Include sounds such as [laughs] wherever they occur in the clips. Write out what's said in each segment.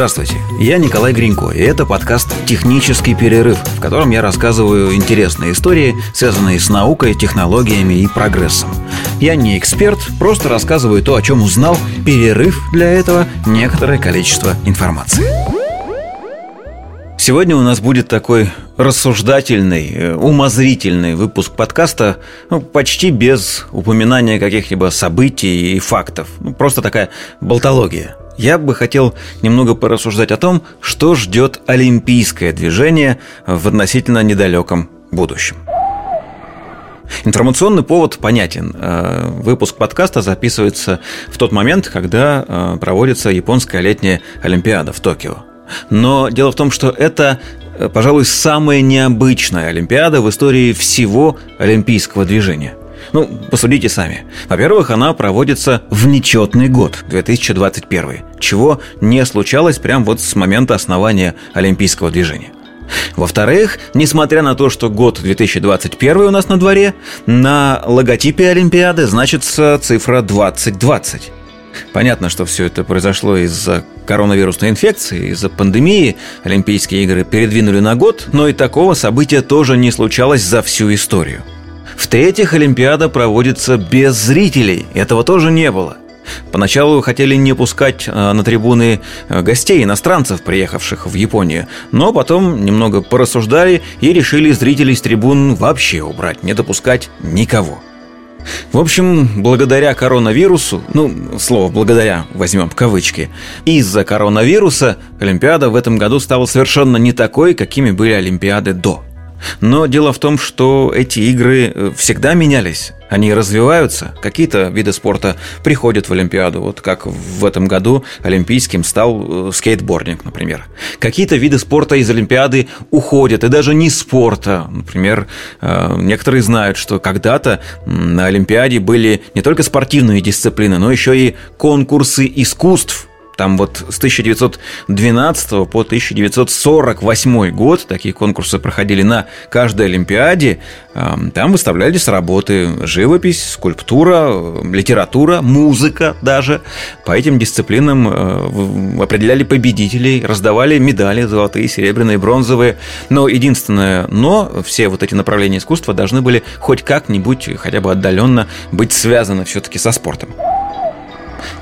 Здравствуйте, я Николай Гринько, и это подкаст «Технический перерыв», в котором я рассказываю интересные истории, связанные с наукой, технологиями и прогрессом. Я не эксперт, просто рассказываю то, о чем узнал, перерыв для этого некоторое количество информации. Сегодня у нас будет такой рассуждательный, э, умозрительный выпуск подкаста, ну, почти без упоминания каких-либо событий и фактов. Ну, просто такая болтология я бы хотел немного порассуждать о том, что ждет олимпийское движение в относительно недалеком будущем. Информационный повод понятен. Э, выпуск подкаста записывается в тот момент, когда э, проводится японская летняя Олимпиада в Токио. Но дело в том, что это, э, пожалуй, самая необычная Олимпиада в истории всего олимпийского движения. Ну, посудите сами. Во-первых, она проводится в нечетный год, 2021, чего не случалось прямо вот с момента основания Олимпийского движения. Во-вторых, несмотря на то, что год 2021 у нас на дворе, на логотипе Олимпиады значится цифра 2020. Понятно, что все это произошло из-за коронавирусной инфекции, из-за пандемии. Олимпийские игры передвинули на год, но и такого события тоже не случалось за всю историю. В-третьих, Олимпиада проводится без зрителей. Этого тоже не было. Поначалу хотели не пускать э, на трибуны э, гостей, иностранцев, приехавших в Японию, но потом немного порассуждали и решили зрителей с трибун вообще убрать, не допускать никого. В общем, благодаря коронавирусу, ну, слово «благодаря» возьмем в кавычки, из-за коронавируса Олимпиада в этом году стала совершенно не такой, какими были Олимпиады до – но дело в том, что эти игры э, всегда менялись. Они развиваются. Какие-то виды спорта приходят в Олимпиаду. Вот как в этом году олимпийским стал э, скейтбординг, например. Какие-то виды спорта из Олимпиады уходят. И даже не спорта. Например, э, некоторые знают, что когда-то на Олимпиаде были не только спортивные дисциплины, но еще и конкурсы искусств там вот с 1912 по 1948 год такие конкурсы проходили на каждой Олимпиаде. Там выставлялись работы живопись, скульптура, литература, музыка даже. По этим дисциплинам э, определяли победителей, раздавали медали золотые, серебряные, бронзовые. Но единственное но, все вот эти направления искусства должны были хоть как-нибудь, хотя бы отдаленно быть связаны все-таки со спортом.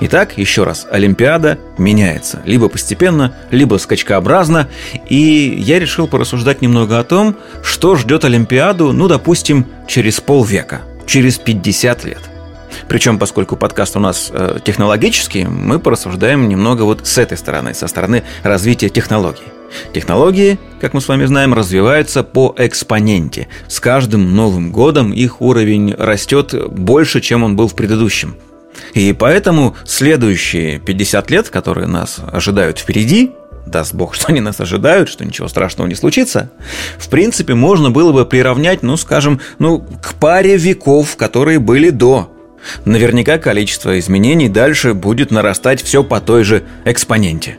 Итак, еще раз, Олимпиада меняется. Либо постепенно, либо скачкообразно. И я решил порассуждать немного о том, что ждет Олимпиаду, ну, допустим, через полвека, через 50 лет. Причем, поскольку подкаст у нас э, технологический, мы порассуждаем немного вот с этой стороны, со стороны развития технологий. Технологии, как мы с вами знаем, развиваются по экспоненте. С каждым новым годом их уровень растет больше, чем он был в предыдущем. И поэтому следующие 50 лет, которые нас ожидают впереди, даст бог, [laughs] что они нас ожидают, что ничего страшного не случится, в принципе, можно было бы приравнять, ну, скажем, ну, к паре веков, которые были до. Наверняка количество изменений дальше будет нарастать все по той же экспоненте.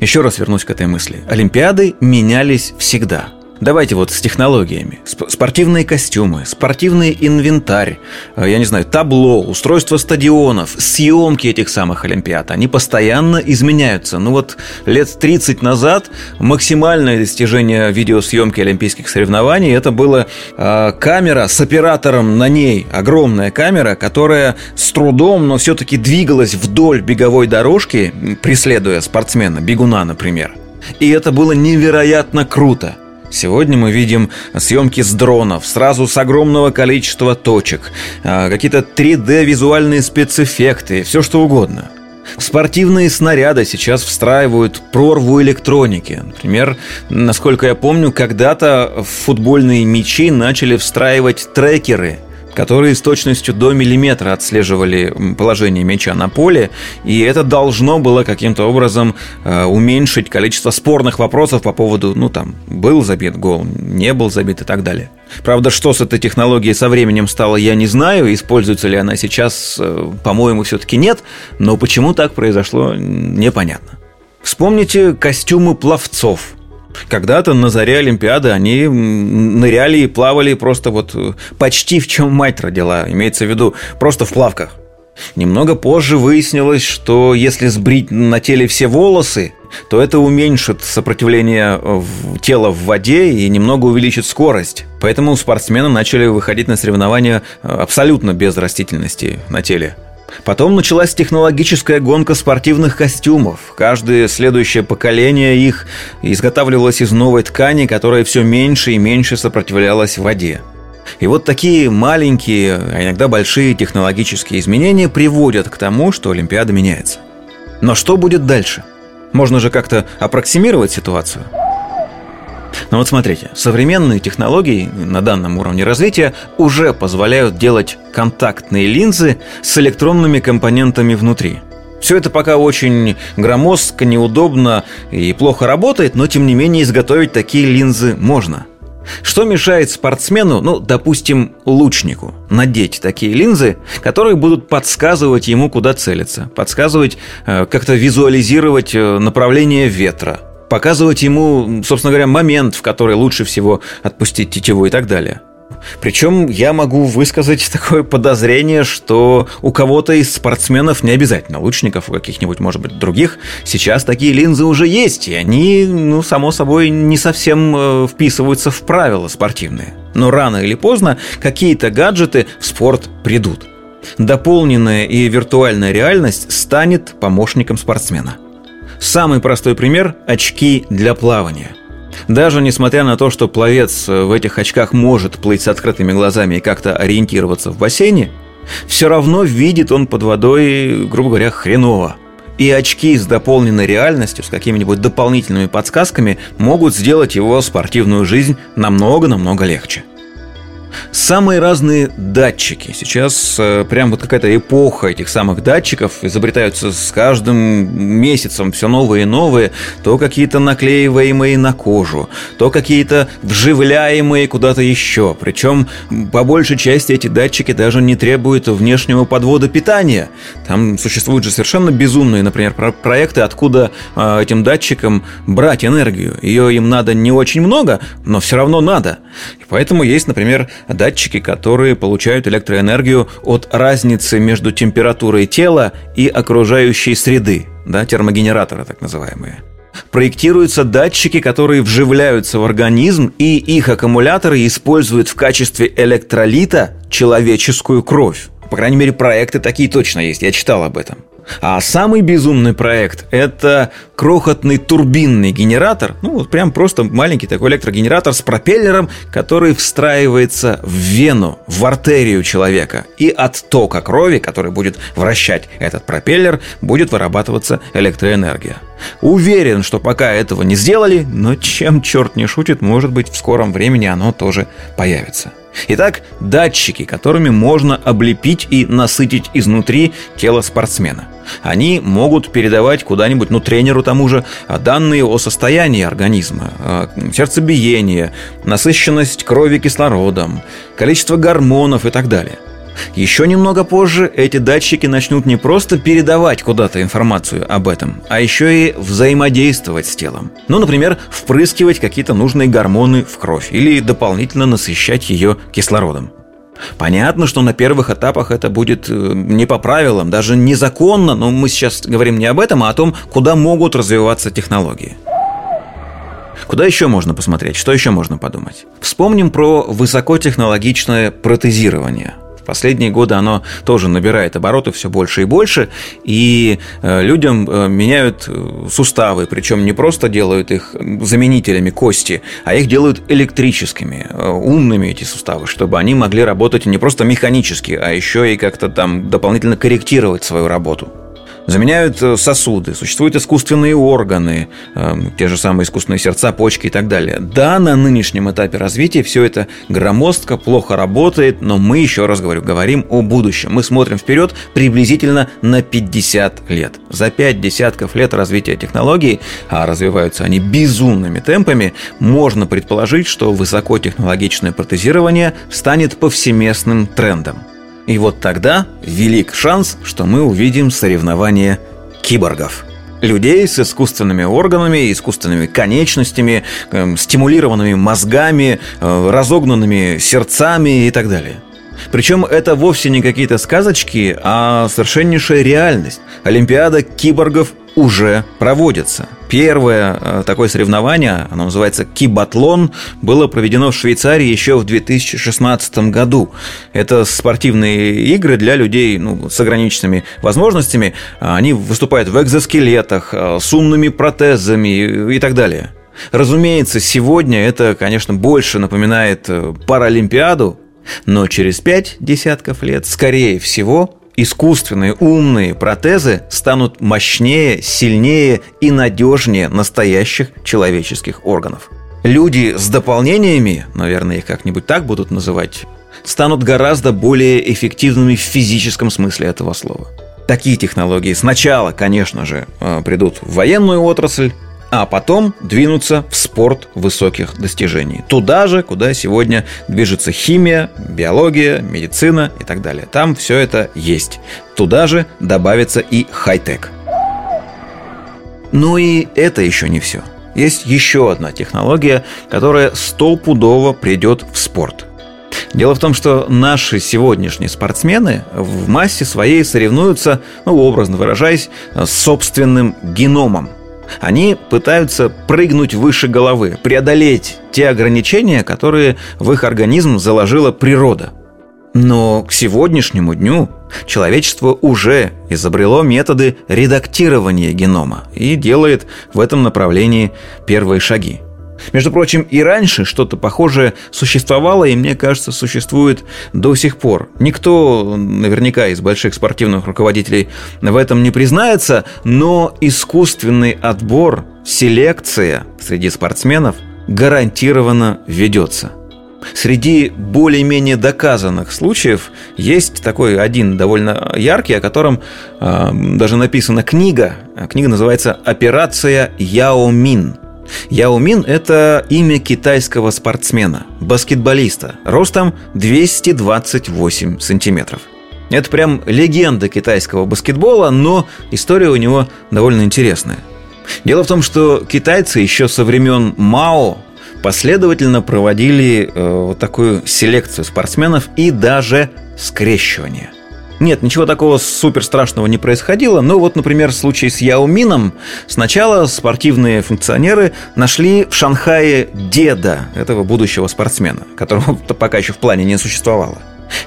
Еще раз вернусь к этой мысли. Олимпиады менялись всегда – Давайте вот с технологиями. Спортивные костюмы, спортивный инвентарь, э, я не знаю, табло, устройство стадионов, съемки этих самых Олимпиад, они постоянно изменяются. Ну вот лет 30 назад максимальное достижение видеосъемки олимпийских соревнований это была э, камера с оператором на ней, огромная камера, которая с трудом, но все-таки двигалась вдоль беговой дорожки, преследуя спортсмена, бегуна, например. И это было невероятно круто. Сегодня мы видим съемки с дронов, сразу с огромного количества точек, а, какие-то 3D-визуальные спецэффекты, все что угодно. спортивные снаряды сейчас встраивают прорву электроники. Например, насколько я помню, когда-то в футбольные мячи начали встраивать трекеры – которые с точностью до миллиметра отслеживали положение мяча на поле, и это должно было каким-то образом э, уменьшить количество спорных вопросов по поводу, ну там, был забит гол, не был забит и так далее. Правда, что с этой технологией со временем стало, я не знаю, используется ли она сейчас, э, по-моему, все-таки нет, но почему так произошло, непонятно. Вспомните костюмы пловцов – когда-то на заре Олимпиады они ныряли и плавали просто вот э, почти в чем мать родила, имеется в виду просто в плавках. Немного позже выяснилось, что если сбрить на теле все волосы, то это уменьшит сопротивление тела в воде и немного увеличит скорость. Поэтому спортсмены начали выходить на соревнования э, абсолютно без растительности на теле. Потом началась технологическая гонка спортивных костюмов. Каждое следующее поколение их изготавливалось из новой ткани, которая все меньше и меньше сопротивлялась воде. И вот такие маленькие, а иногда большие технологические изменения приводят к тому, что Олимпиада меняется. Но что будет дальше? Можно же как-то аппроксимировать ситуацию – но вот смотрите, современные технологии на данном уровне развития уже позволяют делать контактные линзы с электронными компонентами внутри. Все это пока очень громоздко, неудобно и плохо работает, но тем не менее изготовить такие линзы можно. Что мешает спортсмену, ну, допустим, лучнику, надеть такие линзы, которые будут подсказывать ему, куда целиться, подсказывать, э, как-то визуализировать э, направление ветра, показывать ему, собственно говоря, момент, в который лучше всего отпустить тетиву и так далее. Причем я могу высказать такое подозрение, что у кого-то из спортсменов, не обязательно лучников, у каких-нибудь, может быть, других, сейчас такие линзы уже есть, и они, ну, само собой, не совсем э, вписываются в правила спортивные. Но рано или поздно какие-то гаджеты в спорт придут. Дополненная и виртуальная реальность станет помощником спортсмена. Самый простой пример – очки для плавания. Даже несмотря на то, что пловец в этих очках может плыть с открытыми глазами и как-то ориентироваться в бассейне, все равно видит он под водой, грубо говоря, хреново. И очки с дополненной реальностью, с какими-нибудь дополнительными подсказками могут сделать его спортивную жизнь намного-намного легче. Самые разные датчики. Сейчас э, прям вот какая-то эпоха этих самых датчиков изобретаются с каждым месяцем все новые и новые. То какие-то наклеиваемые на кожу, то какие-то вживляемые куда-то еще. Причем по большей части эти датчики даже не требуют внешнего подвода питания. Там существуют же совершенно безумные, например, проекты, откуда э, этим датчикам брать энергию. Ее им надо не очень много, но все равно надо. И поэтому есть, например, датчики, которые получают электроэнергию от разницы между температурой тела и окружающей среды, да, термогенераторы так называемые. Проектируются датчики, которые вживляются в организм, и их аккумуляторы используют в качестве электролита человеческую кровь. По крайней мере, проекты такие точно есть, я читал об этом. А самый безумный проект – это крохотный турбинный генератор, ну, вот прям просто маленький такой электрогенератор с пропеллером, который встраивается в вену, в артерию человека. И от тока крови, который будет вращать этот пропеллер, будет вырабатываться электроэнергия. Уверен, что пока этого не сделали, но чем черт не шутит, может быть, в скором времени оно тоже появится. Итак, датчики, которыми можно облепить и насытить изнутри тело спортсмена. Они могут передавать куда-нибудь, ну, тренеру тому же, а, данные о состоянии организма, а, сердцебиение, насыщенность крови кислородом, количество гормонов и так далее – еще немного позже эти датчики начнут не просто передавать куда-то информацию об этом, а еще и взаимодействовать с телом. Ну, например, впрыскивать какие-то нужные гормоны в кровь или дополнительно насыщать ее кислородом. Понятно, что на первых этапах это будет э, не по правилам, даже незаконно, но мы сейчас говорим не об этом, а о том, куда могут развиваться технологии. Куда еще можно посмотреть? Что еще можно подумать? Вспомним про высокотехнологичное протезирование. В последние годы оно тоже набирает обороты все больше и больше, и э, людям э, меняют э, суставы, причем не просто делают их заменителями кости, а их делают электрическими, умными эти суставы, чтобы они могли работать не просто механически, а еще и как-то там дополнительно корректировать свою работу. Заменяют э, сосуды, существуют искусственные органы, э, те же самые искусственные сердца, почки и так далее. Да, на нынешнем этапе развития все это громоздко, плохо работает, но мы, еще раз говорю, говорим о будущем. Мы смотрим вперед приблизительно на 50 лет. За 5 десятков лет развития технологий, а развиваются они безумными темпами, можно предположить, что высокотехнологичное протезирование станет повсеместным трендом. И вот тогда велик шанс, что мы увидим соревнования киборгов. Людей с искусственными органами, искусственными конечностями, э, стимулированными мозгами, э, разогнанными сердцами и так далее. Причем это вовсе не какие-то сказочки, а совершеннейшая реальность. Олимпиада киборгов уже проводятся. Первое э, такое соревнование, оно называется Кибатлон, было проведено в Швейцарии еще в 2016 году. Это спортивные игры для людей ну, с ограниченными возможностями. Они выступают в экзоскелетах, э, с умными протезами и так далее. Разумеется, сегодня это, конечно, больше напоминает э, Паралимпиаду, но через пять десятков лет, скорее всего, искусственные умные протезы станут мощнее, сильнее и надежнее настоящих человеческих органов. Люди с дополнениями, наверное, их как-нибудь так будут называть, станут гораздо более эффективными в физическом смысле этого слова. Такие технологии сначала, конечно же, э, придут в военную отрасль, а потом двинуться в спорт высоких достижений. Туда же, куда сегодня движется химия, биология, медицина и так далее. Там все это есть. Туда же добавится и хай-тек. Ну и это еще не все. Есть еще одна технология, которая стопудово придет в спорт. Дело в том, что наши сегодняшние спортсмены в массе своей соревнуются, ну, образно выражаясь, с собственным геномом – они пытаются прыгнуть выше головы, преодолеть те ограничения, которые в их организм заложила природа. Но к сегодняшнему дню человечество уже изобрело методы редактирования генома и делает в этом направлении первые шаги. Между прочим, и раньше что-то похожее существовало, и мне кажется, существует до сих пор. Никто наверняка из больших спортивных руководителей в этом не признается, но искусственный отбор, селекция среди спортсменов гарантированно ведется. Среди более-менее доказанных случаев есть такой один довольно яркий, о котором э, даже написана книга. Книга называется «Операция Яо Мин». Яо Мин – это имя китайского спортсмена, баскетболиста, ростом 228 сантиметров. Это прям легенда китайского баскетбола, но история у него довольно интересная. Дело в том, что китайцы еще со времен Мао последовательно проводили э, вот такую селекцию спортсменов и даже скрещивание – нет, ничего такого супер страшного не происходило, но вот, например, в случае с Яо Мином сначала спортивные функционеры нашли в Шанхае деда этого будущего спортсмена, которого [laughs] пока еще в плане не существовало.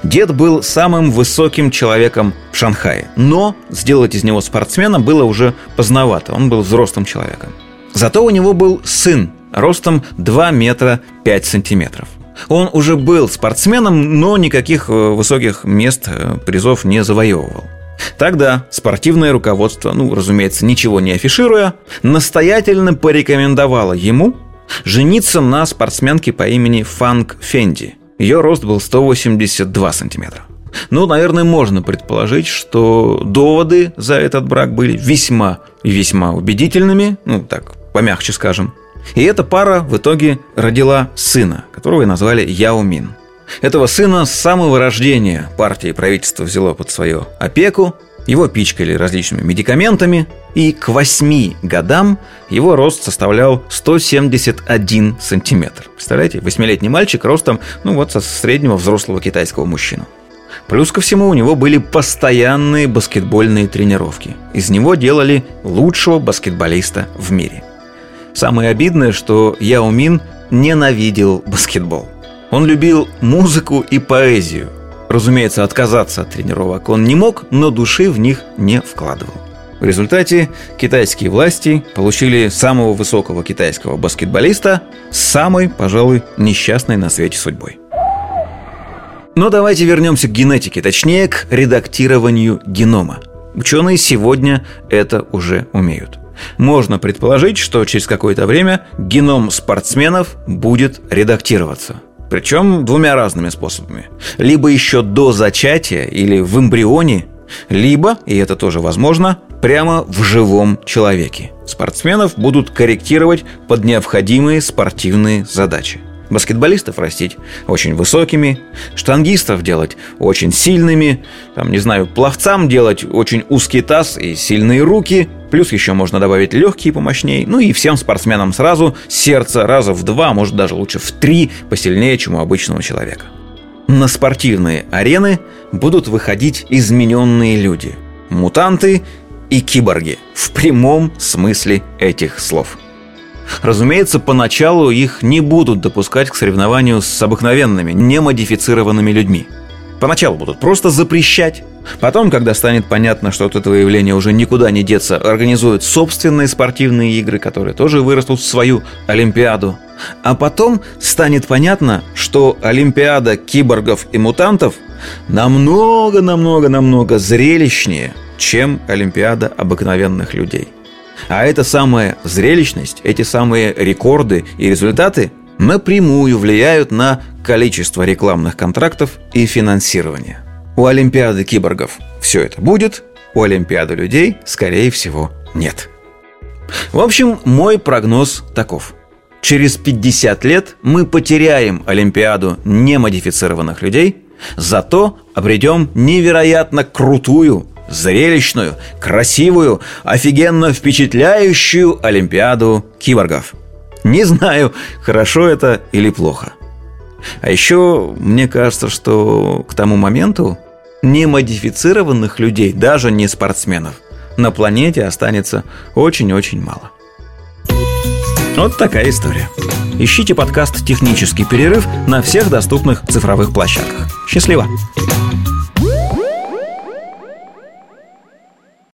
Дед был самым высоким человеком в Шанхае, но сделать из него спортсмена было уже поздновато, он был взрослым человеком. Зато у него был сын ростом 2 метра 5 сантиметров. Он уже был спортсменом, но никаких э, высоких мест, э, призов не завоевывал. Тогда спортивное руководство, ну, разумеется, ничего не афишируя, настоятельно порекомендовало ему жениться на спортсменке по имени Фанг Фенди. Ее рост был 182 сантиметра. Ну, наверное, можно предположить, что доводы за этот брак были весьма и весьма убедительными, ну, так, помягче скажем. И эта пара в итоге родила сына, которого и назвали Яо Мин. Этого сына с самого рождения партия и правительство взяло под свою опеку, его пичкали различными медикаментами, и к 8 годам его рост составлял 171 сантиметр. Представляете, восьмилетний мальчик ростом, ну вот, со среднего взрослого китайского мужчину. Плюс ко всему у него были постоянные баскетбольные тренировки. Из него делали лучшего баскетболиста в мире – Самое обидное, что Яо Мин ненавидел баскетбол. Он любил музыку и поэзию. Разумеется, отказаться от тренировок он не мог, но души в них не вкладывал. В результате китайские власти получили самого высокого китайского баскетболиста с самой, пожалуй, несчастной на свете судьбой. Но давайте вернемся к генетике, точнее к редактированию генома. Ученые сегодня это уже умеют. Можно предположить, что через какое-то время геном спортсменов будет редактироваться. Причем двумя разными способами. Либо еще до зачатия или в эмбрионе, либо, и это тоже возможно, прямо в живом человеке. Спортсменов будут корректировать под необходимые спортивные задачи баскетболистов растить очень высокими, штангистов делать очень сильными, там, не знаю, пловцам делать очень узкий таз и сильные руки, плюс еще можно добавить легкие помощнее, ну и всем спортсменам сразу сердце раза в два, может даже лучше в три посильнее, чем у обычного человека. На спортивные арены будут выходить измененные люди, мутанты и киборги в прямом смысле этих слов. Разумеется, поначалу их не будут допускать к соревнованию с обыкновенными, немодифицированными людьми. Поначалу будут просто запрещать. Потом, когда станет понятно, что от этого явления уже никуда не деться, организуют собственные спортивные игры, которые тоже вырастут в свою Олимпиаду. А потом станет понятно, что Олимпиада киборгов и мутантов намного-намного-намного зрелищнее, чем Олимпиада обыкновенных людей. А эта самая зрелищность, эти самые рекорды и результаты напрямую влияют на количество рекламных контрактов и финансирование. У Олимпиады киборгов все это будет, у Олимпиады людей, скорее всего, нет. В общем, мой прогноз таков. Через 50 лет мы потеряем Олимпиаду немодифицированных людей, зато обретем невероятно крутую, зрелищную, красивую, офигенно впечатляющую Олимпиаду киборгов. Не знаю, хорошо это или плохо. А еще мне кажется, что к тому моменту немодифицированных людей, даже не спортсменов, на планете останется очень-очень мало. Вот такая история. Ищите подкаст «Технический перерыв» на всех доступных цифровых площадках. Счастливо!